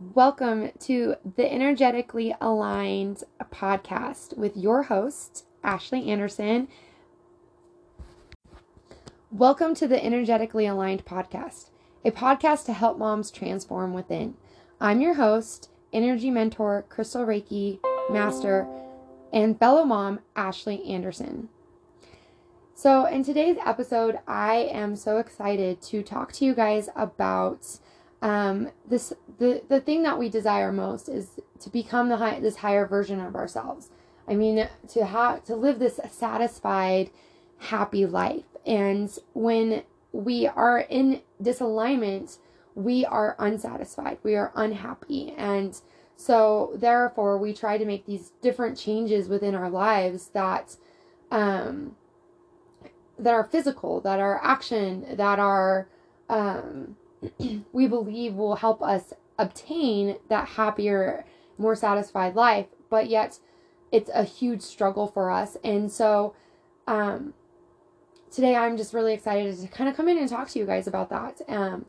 Welcome to the Energetically Aligned podcast with your host, Ashley Anderson. Welcome to the Energetically Aligned podcast, a podcast to help moms transform within. I'm your host, energy mentor, crystal Reiki master, and fellow mom, Ashley Anderson. So, in today's episode, I am so excited to talk to you guys about um, this the the thing that we desire most is to become the high, this higher version of ourselves. I mean, to have to live this satisfied, happy life. And when we are in disalignment, we are unsatisfied. We are unhappy, and so therefore we try to make these different changes within our lives that um that are physical, that are action, that are um we believe will help us obtain that happier, more satisfied life, but yet it's a huge struggle for us. And so, um, today I'm just really excited to kind of come in and talk to you guys about that. Um,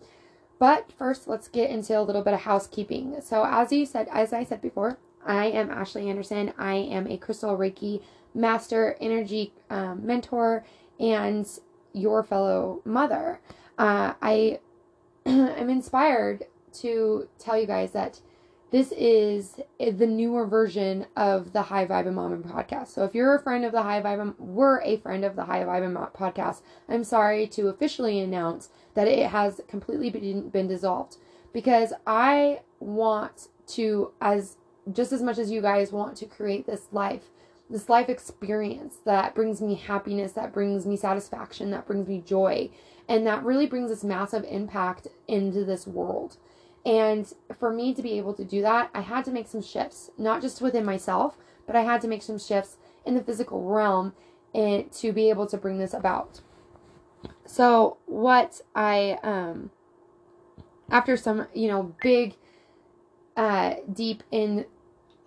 but first, let's get into a little bit of housekeeping. So, as you said, as I said before, I am Ashley Anderson. I am a crystal Reiki master, energy um, mentor, and your fellow mother. Uh, I I'm inspired to tell you guys that this is the newer version of the High Vibe and Mom and podcast. So if you're a friend of the High Vibe, were a friend of the High Vibe and podcast, I'm sorry to officially announce that it has completely been, been dissolved because I want to, as just as much as you guys want to create this life, this life experience that brings me happiness, that brings me satisfaction, that brings me joy and that really brings this massive impact into this world. And for me to be able to do that, I had to make some shifts, not just within myself, but I had to make some shifts in the physical realm and to be able to bring this about. So, what I um after some, you know, big uh deep in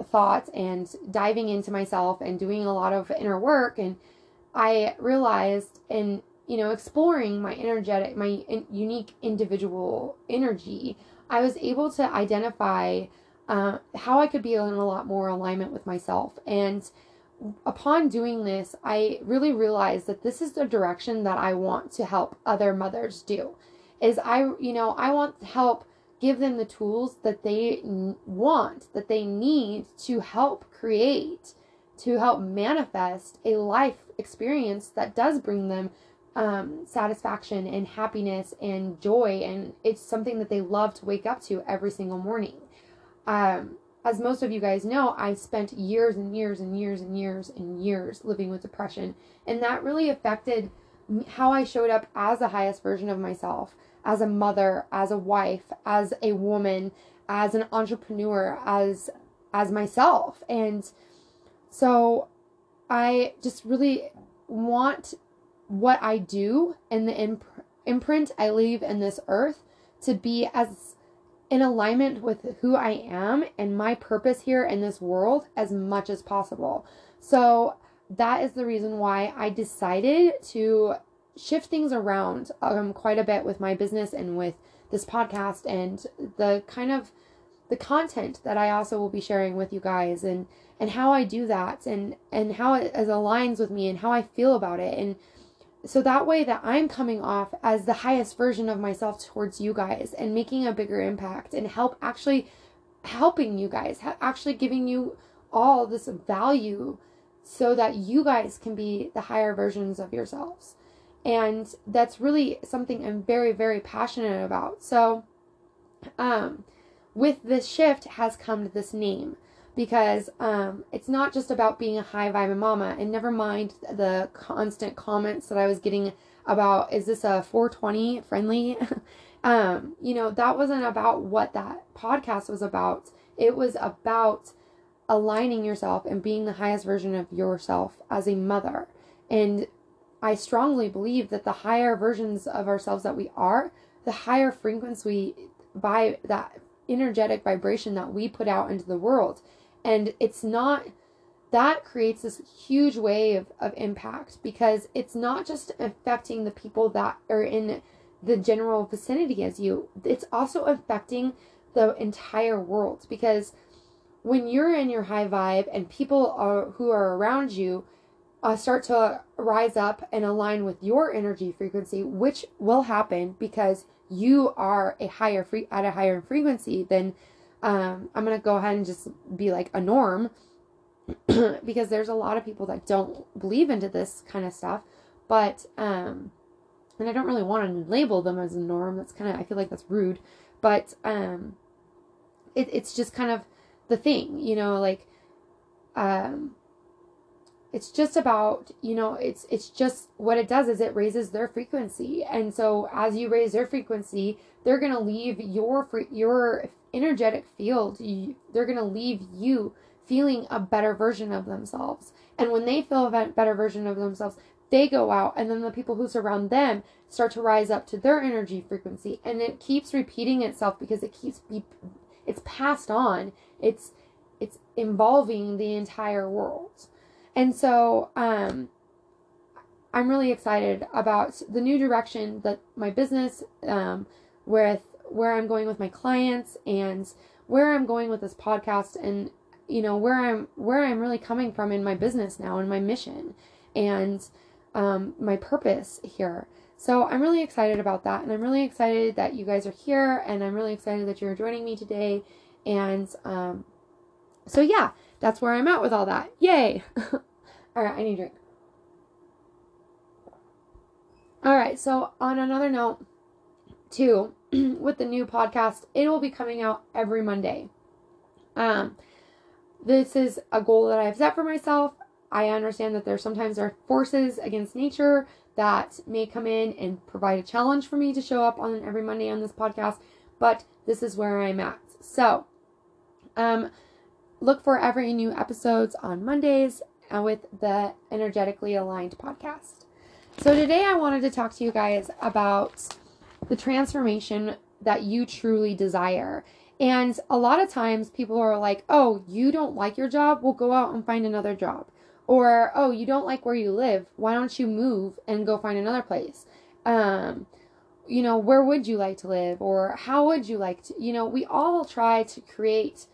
thought and diving into myself and doing a lot of inner work and I realized and you know, exploring my energetic, my in, unique individual energy, I was able to identify uh, how I could be in a lot more alignment with myself. And upon doing this, I really realized that this is the direction that I want to help other mothers do. Is I, you know, I want to help give them the tools that they want, that they need to help create, to help manifest a life experience that does bring them um, satisfaction and happiness and joy, and it's something that they love to wake up to every single morning. Um, as most of you guys know, I spent years and years and years and years and years living with depression, and that really affected how I showed up as the highest version of myself, as a mother, as a wife, as a woman, as an entrepreneur, as as myself. And so I just really want what I do and the imp- imprint I leave in this earth to be as in alignment with who I am and my purpose here in this world as much as possible. So that is the reason why I decided to shift things around um, quite a bit with my business and with this podcast and the kind of the content that I also will be sharing with you guys and and how I do that and and how it, aligns with me and how I feel about it and so that way that I'm coming off as the highest version of myself towards you guys and making a bigger impact and help actually helping you guys, actually giving you all this value so that you guys can be the higher versions of yourselves. And that's really something I'm very, very passionate about. So, um, with this shift has come this name because um, it's not just about being a high vibe mama. And never mind the constant comments that I was getting about is this a 420 friendly? um, you know, that wasn't about what that podcast was about. It was about aligning yourself and being the highest version of yourself as a mother. And I strongly believe that the higher versions of ourselves that we are, the higher frequency we by that energetic vibration that we put out into the world and it's not, that creates this huge wave of impact because it's not just affecting the people that are in the general vicinity as you, it's also affecting the entire world because when you're in your high vibe and people are, who are around you uh, start to rise up and align with your energy frequency, which will happen because you are a higher free at a higher frequency, then um, I'm gonna go ahead and just be like a norm because there's a lot of people that don't believe into this kind of stuff, but um, and I don't really want to label them as a norm. That's kind of I feel like that's rude, but um, it, it's just kind of the thing, you know, like um it's just about you know it's it's just what it does is it raises their frequency and so as you raise their frequency they're going to leave your free, your energetic field you, they're going to leave you feeling a better version of themselves. And when they feel a better version of themselves they go out and then the people who surround them start to rise up to their energy frequency and it keeps repeating itself because it keeps be, it's passed on. It's it's involving the entire world. And so um, I'm really excited about the new direction that my business, um, with where I'm going with my clients and where I'm going with this podcast and you know where I'm where I'm really coming from in my business now and my mission and um, my purpose here. So I'm really excited about that and I'm really excited that you guys are here and I'm really excited that you're joining me today and um, so yeah, that's where I'm at with all that. Yay! all right, I need a drink. All right, so on another note, too, with the new podcast, it will be coming out every Monday. Um, this is a goal that I've set for myself. I understand that there sometimes are forces against nature that may come in and provide a challenge for me to show up on every Monday on this podcast, but this is where I'm at. So, um, Look for every new episodes on Mondays with the Energetically Aligned podcast. So today I wanted to talk to you guys about the transformation that you truly desire. And a lot of times people are like, "Oh, you don't like your job? Well, go out and find another job." Or, "Oh, you don't like where you live? Why don't you move and go find another place?" Um, you know, where would you like to live or how would you like to, you know, we all try to create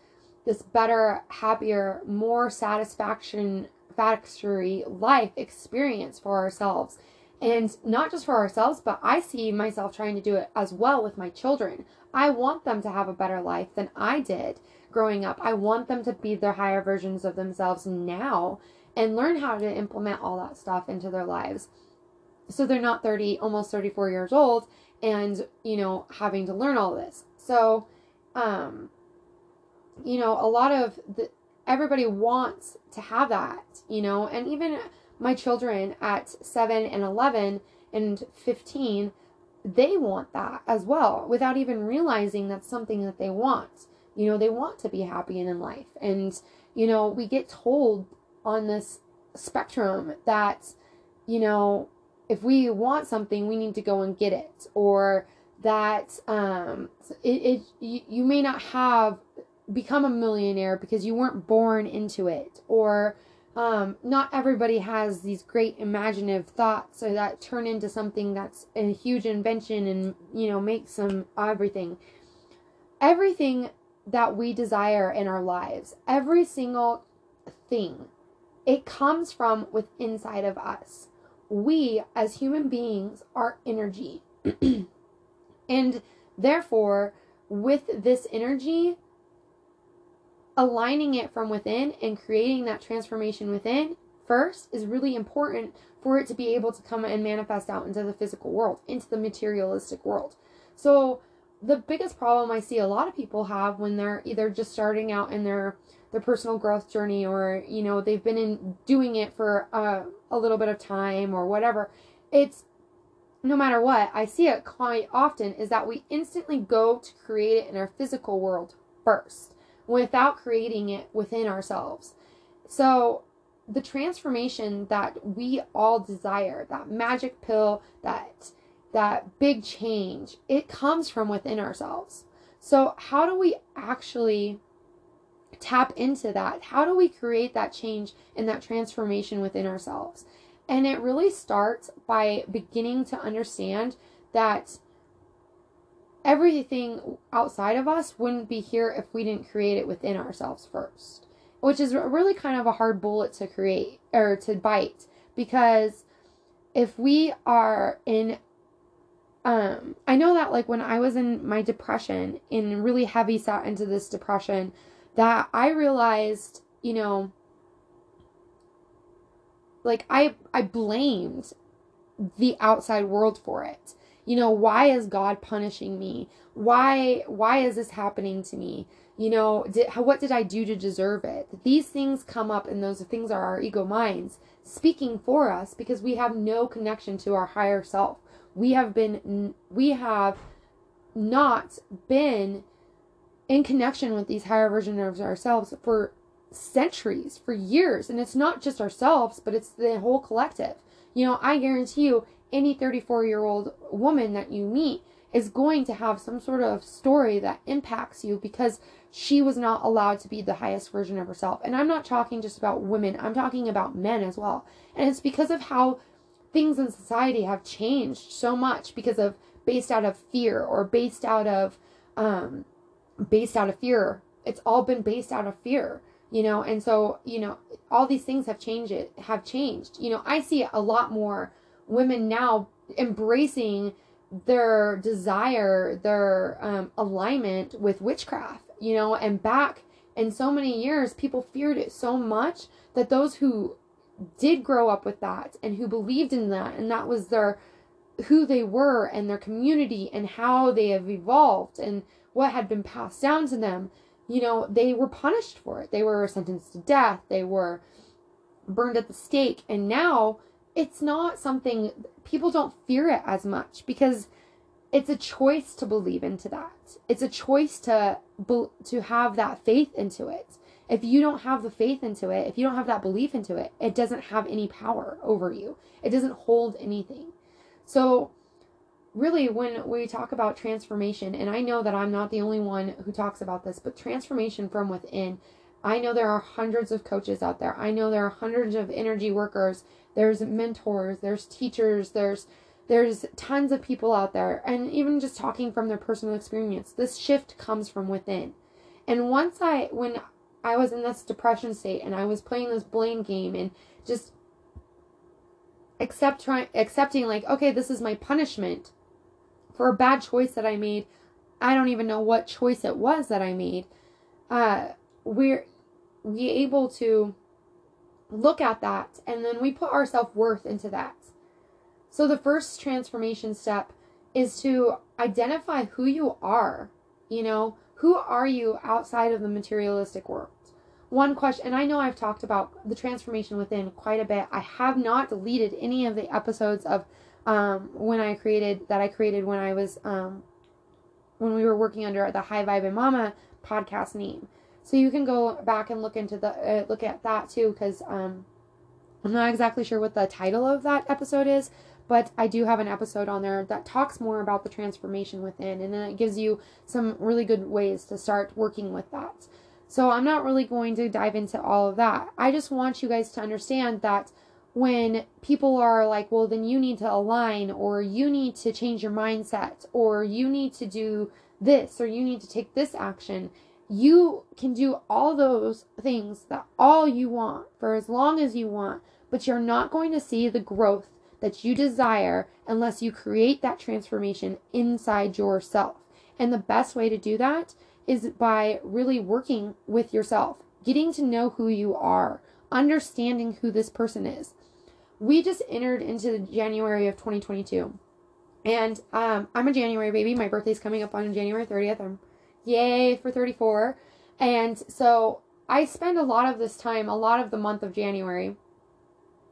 this better, happier, more satisfaction factory life experience for ourselves. And not just for ourselves, but I see myself trying to do it as well with my children. I want them to have a better life than I did growing up. I want them to be their higher versions of themselves now and learn how to implement all that stuff into their lives. So they're not 30, almost 34 years old and, you know, having to learn all this. So, um, you know, a lot of the everybody wants to have that, you know, and even my children at 7 and 11 and 15, they want that as well without even realizing that's something that they want. You know, they want to be happy and in life. And, you know, we get told on this spectrum that, you know, if we want something, we need to go and get it. Or that um, it, it you, you may not have become a millionaire because you weren't born into it or um, not everybody has these great imaginative thoughts or that turn into something that's a huge invention and you know makes some everything. Everything that we desire in our lives every single thing it comes from with inside of us. We as human beings are energy. And therefore with this energy aligning it from within and creating that transformation within first is really important for it to be able to come and manifest out into the physical world, into the materialistic world. So, the biggest problem I see a lot of people have when they're either just starting out in their their personal growth journey or you know they've been in doing it for a, a little bit of time or whatever it's no matter what i see it quite often is that we instantly go to create it in our physical world first without creating it within ourselves. So, the transformation that we all desire, that magic pill, that that big change, it comes from within ourselves. So, how do we actually tap into that? How do we create that change and that transformation within ourselves? And it really starts by beginning to understand that everything outside of us wouldn't be here if we didn't create it within ourselves first, which is really kind of a hard bullet to create or to bite because if we are in um I know that like when I was in my depression and really heavy sat into this depression that I realized, you know, like I I blamed the outside world for it. You know, why is God punishing me? Why why is this happening to me? You know, did, what did I do to deserve it? These things come up, and those things are our ego minds speaking for us because we have no connection to our higher self. We have been, we have not been in connection with these higher versions of ourselves for centuries, for years. And it's not just ourselves, but it's the whole collective. You know, I guarantee you, any 34 year old woman that you meet is going to have some sort of story that impacts you because she was not allowed to be the highest version of herself. And I'm not talking just about women, I'm talking about men as well. And it's because of how things in society have changed so much because of based out of fear or based out of um based out of fear. It's all been based out of fear, you know, and so, you know, all these things have changed it have changed. You know, I see a lot more women now embracing their desire, their um, alignment with witchcraft, you know, and back in so many years, people feared it so much that those who did grow up with that and who believed in that and that was their who they were and their community and how they have evolved and what had been passed down to them, you know, they were punished for it. They were sentenced to death. They were burned at the stake. And now it's not something people don't fear it as much because it's a choice to believe into that. It's a choice to to have that faith into it. If you don't have the faith into it, if you don't have that belief into it, it doesn't have any power over you. It doesn't hold anything. So really when we talk about transformation and I know that I'm not the only one who talks about this, but transformation from within I know there are hundreds of coaches out there. I know there are hundreds of energy workers there's mentors, there's teachers, there's there's tons of people out there and even just talking from their personal experience. This shift comes from within. And once I when I was in this depression state and I was playing this blame game and just accept trying accepting like okay this is my punishment for a bad choice that I made. I don't even know what choice it was that I made. Uh we're we able to look at that and then we put our self worth into that. So the first transformation step is to identify who you are. You know, who are you outside of the materialistic world? One question, and I know I've talked about the transformation within quite a bit. I have not deleted any of the episodes of um, when I created that I created when I was um, when we were working under the High Vibe and Mama podcast name. So you can go back and look into the uh, look at that too because um, I'm not exactly sure what the title of that episode is, but I do have an episode on there that talks more about the transformation within, and then it gives you some really good ways to start working with that. So I'm not really going to dive into all of that. I just want you guys to understand that when people are like, well, then you need to align, or you need to change your mindset, or you need to do this, or you need to take this action you can do all those things that all you want for as long as you want, but you're not going to see the growth that you desire unless you create that transformation inside yourself. And the best way to do that is by really working with yourself, getting to know who you are, understanding who this person is. We just entered into January of 2022. And um, I'm a January baby. My birthday's coming up on January 30th. I'm Yay for 34. And so I spend a lot of this time, a lot of the month of January,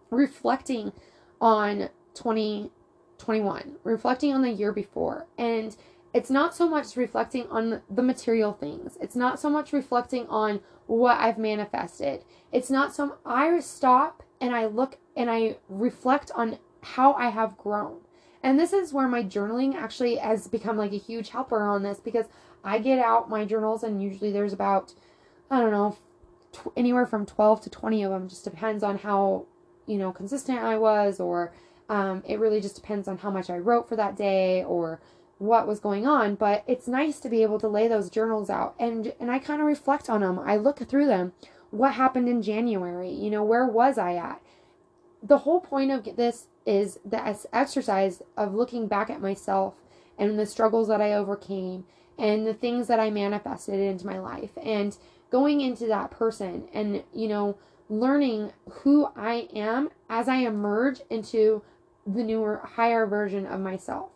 reflecting on 2021, reflecting on the year before. And it's not so much reflecting on the material things, it's not so much reflecting on what I've manifested. It's not so I stop and I look and I reflect on how I have grown. And this is where my journaling actually has become like a huge helper on this because I get out my journals, and usually there's about, I don't know, tw- anywhere from 12 to 20 of them. Just depends on how, you know, consistent I was, or um, it really just depends on how much I wrote for that day, or what was going on, but it's nice to be able to lay those journals out and and I kind of reflect on them. I look through them. What happened in January? You know, where was I at? The whole point of this is the exercise of looking back at myself and the struggles that I overcame and the things that I manifested into my life and going into that person and you know learning who I am as I emerge into the newer higher version of myself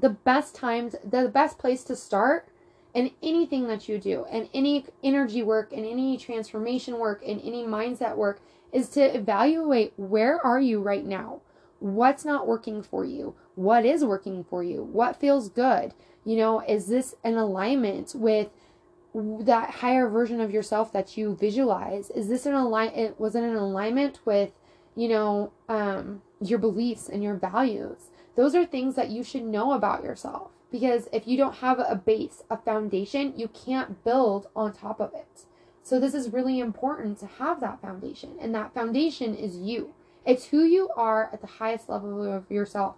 the best times, the best place to start in anything that you do, and any energy work, and any transformation work, and any mindset work, is to evaluate where are you right now? What's not working for you? What is working for you? What feels good? You know, is this an alignment with that higher version of yourself that you visualize? Is this an align? Was it an alignment with, you know, um, your beliefs and your values? Those are things that you should know about yourself because if you don't have a base, a foundation, you can't build on top of it. So this is really important to have that foundation, and that foundation is you. It's who you are at the highest level of yourself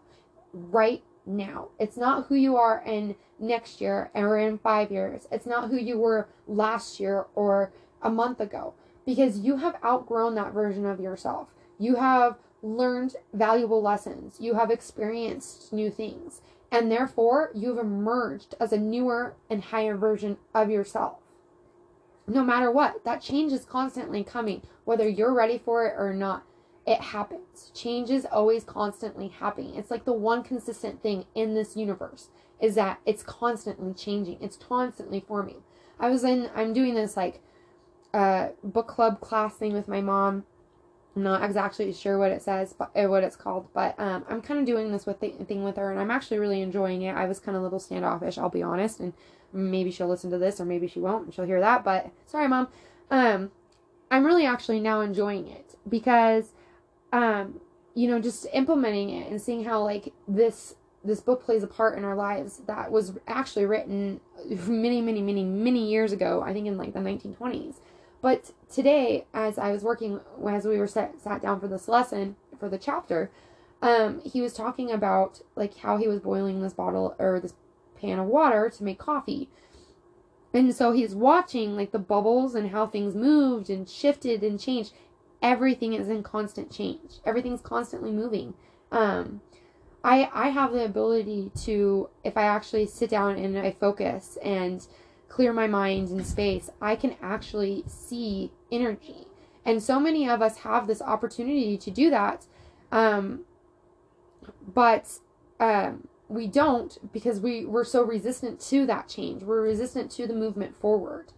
right now. It's not who you are in next year or in 5 years. It's not who you were last year or a month ago because you have outgrown that version of yourself. You have learned valuable lessons, you have experienced new things, and therefore you've emerged as a newer and higher version of yourself. No matter what, that change is constantly coming, whether you're ready for it or not. It happens. Change is always constantly happening. It's like the one consistent thing in this universe is that it's constantly changing. It's constantly forming. I was in, I'm doing this like uh, book club class thing with my mom I'm not exactly sure what it says, but uh, what it's called, but um, I'm kind of doing this with the thing with her, and I'm actually really enjoying it. I was kind of a little standoffish, I'll be honest, and maybe she'll listen to this, or maybe she won't, and she'll hear that. But sorry, mom. Um, I'm really actually now enjoying it because, um, you know, just implementing it and seeing how like this this book plays a part in our lives that was actually written many, many, many, many years ago. I think in like the 1920s but today, as I was working, as we were sat, sat down for this lesson, for the chapter, um, he was talking about like how he was boiling this bottle or this pan of water to make coffee. And so he's watching like the bubbles and how things moved and shifted and changed. Everything is in constant change. Everything's constantly moving. Um, I I have the ability to if I actually sit down and I focus and clear my mind and space, I can actually see energy. And so many of us have this opportunity to do that. Um, but um, we don't because we, we're so resistant to that change. We're resistant to the movement forward.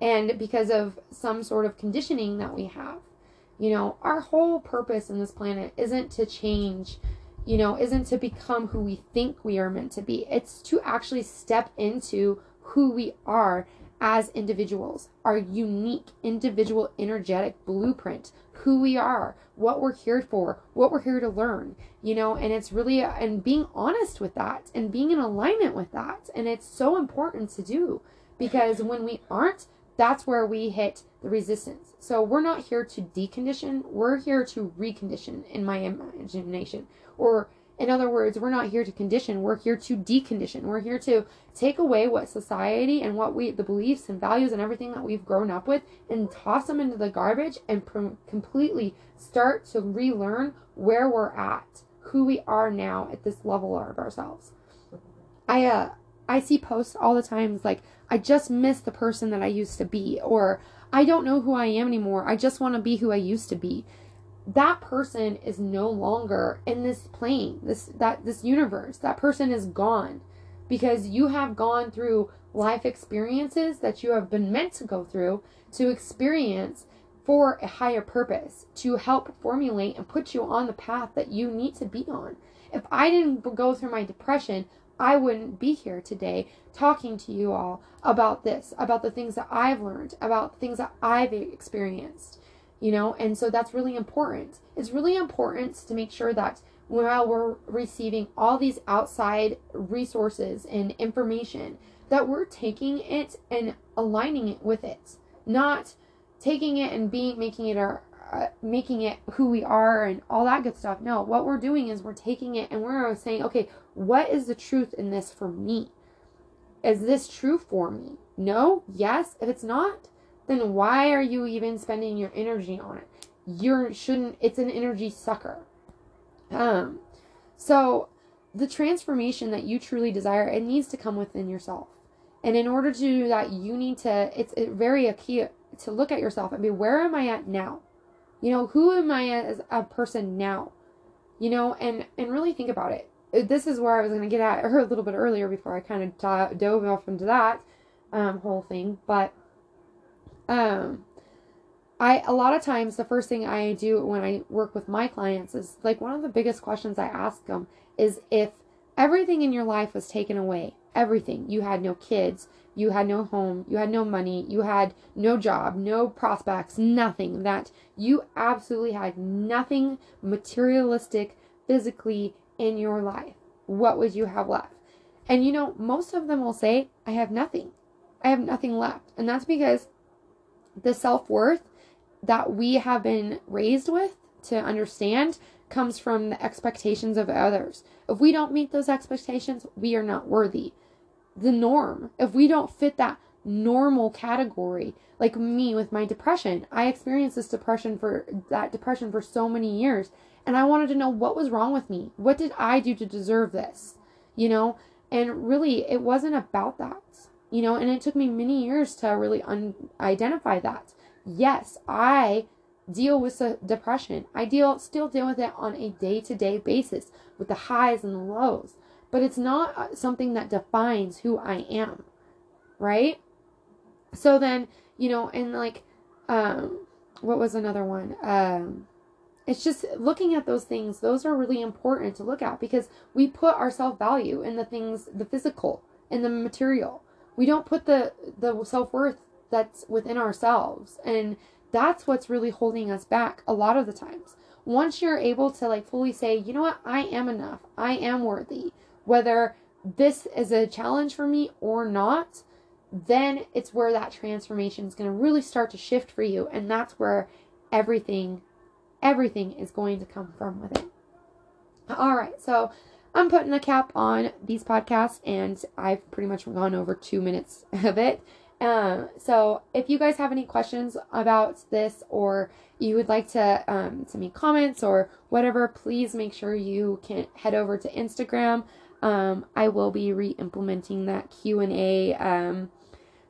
And because of some sort of conditioning that we have. You know, our whole purpose in this planet isn't to change, you know, isn't to become who we think we are meant to be. It's to actually step into who we are as individuals, our unique individual energetic blueprint, who we are, what we're here for, what we're here to learn, you know, and it's really, and being honest with that and being in alignment with that. And it's so important to do because when we aren't, that's where we hit the resistance. So we're not here to decondition, we're here to recondition in my imagination or in other words, we're not here to condition, we're here to decondition. We're here to take away what society and what we, the beliefs and values and everything that we've grown up with and toss them into the garbage and pr- completely start to relearn where we're at, who we are now at this level of ourselves. I, uh, I see posts all the times like, I just miss the person that I used to be, or I don't know who I am anymore. I just want to be who I used to be that person is no longer in this plane, this that this universe. That person is gone because you have gone through life experiences that you have been meant to go through to experience for a higher purpose, to help formulate and put you on the path that you need to be on. If I didn't go through my depression, I wouldn't be here today talking to you all about this, about the things that I've learned, about things that I've experienced you know? And so that's really important. It's really important to make sure that while we're receiving all these outside resources and information that we're taking it and aligning it with it. Not taking it and being making it our uh, making it who we are and all that good stuff. No, what we're doing is we're taking it and we're saying, okay, what is the truth in this for me? Is this true for me? No? Yes? If it's not, then why are you even spending your energy on it? You shouldn't, it's an energy sucker. Um, so the transformation that you truly desire, it needs to come within yourself. And in order to do that, you need to, it's very key to look at yourself and be, where am I at now? You know, who am I as a person now? You know, and, and really think about it. This is where I was going to get at her a little bit earlier before I kind of dove off into that um, whole thing. But, um, I a lot of times the first thing I do when I work with my clients is like one of the biggest questions I ask them is if everything in your life was taken away, everything. You had no kids, you had no home, you had no money, you had no job, no prospects, nothing. That you absolutely had nothing materialistic physically in your life. What would you have left? And you know, most of them will say, I have nothing. I have nothing left. And that's because the self worth that we have been raised with to understand comes from the expectations of others. If we don't meet those expectations, we are not worthy. The norm, if we don't fit that normal category, like me with my depression, I experienced this depression for that depression for so many years. And I wanted to know what was wrong with me. What did I do to deserve this? You know, and really, it wasn't about that. You know, and it took me many years to really un- identify that yes, I deal with depression. I deal still deal with it on a day-to-day basis with the highs and the lows, but it's not uh, something that defines who I am, right? So then, you know, and like um what was another one? Um it's just looking at those things, those are really important to look at because we put our self-value in the things, the physical, in the material. We don't put the the self-worth that's within ourselves. And that's what's really holding us back a lot of the times. Once you're able to like fully say, you know what, I am enough, I am worthy, whether this is a challenge for me or not, then it's where that transformation is going to really start to shift for you. And that's where everything, everything is going to come from with it. All right. So I'm putting a cap on these podcasts and I've pretty much gone over two minutes of it. Um, so if you guys have any questions about this or you would like to um, send me comments or whatever, please make sure you can head over to Instagram. Um, I will be re-implementing that Q&A, um,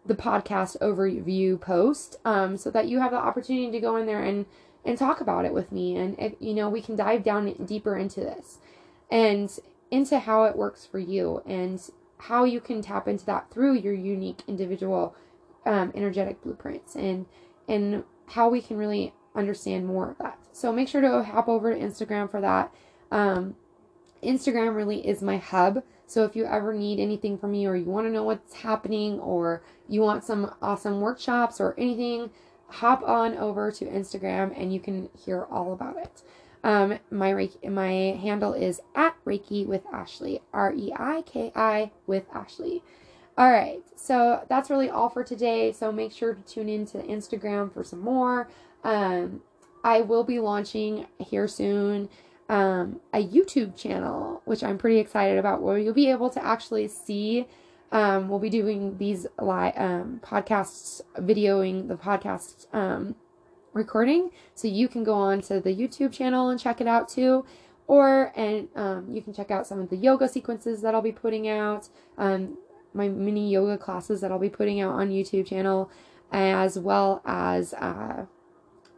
the podcast overview post, um, so that you have the opportunity to go in there and, and talk about it with me. And if, you know, we can dive down deeper into this and into how it works for you and how you can tap into that through your unique individual um, energetic blueprints and and how we can really understand more of that. So make sure to hop over to Instagram for that. Um, Instagram really is my hub. So if you ever need anything from me or you want to know what's happening or you want some awesome workshops or anything, hop on over to Instagram and you can hear all about it. Um, my Reiki, my handle is at Reiki with Ashley, R E I K I with Ashley. All right, so that's really all for today. So make sure to tune in to Instagram for some more. Um, I will be launching here soon um, a YouTube channel, which I'm pretty excited about, where you'll be able to actually see. Um, we'll be doing these live um, podcasts, videoing the podcast um, recording, so you can go on to the YouTube channel and check it out too or and um, you can check out some of the yoga sequences that I'll be putting out, um, my mini yoga classes that I'll be putting out on YouTube channel, as well as uh,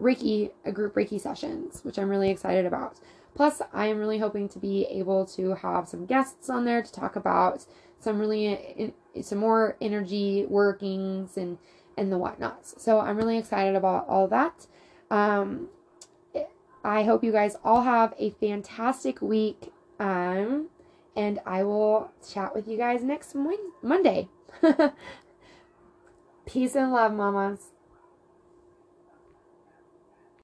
Reiki, a group Reiki sessions, which I'm really excited about. Plus, I am really hoping to be able to have some guests on there to talk about some really some more energy workings and and the whatnots. So I'm really excited about all that. Um, I hope you guys all have a fantastic week. Um, and I will chat with you guys next Monday. Peace and love, mamas.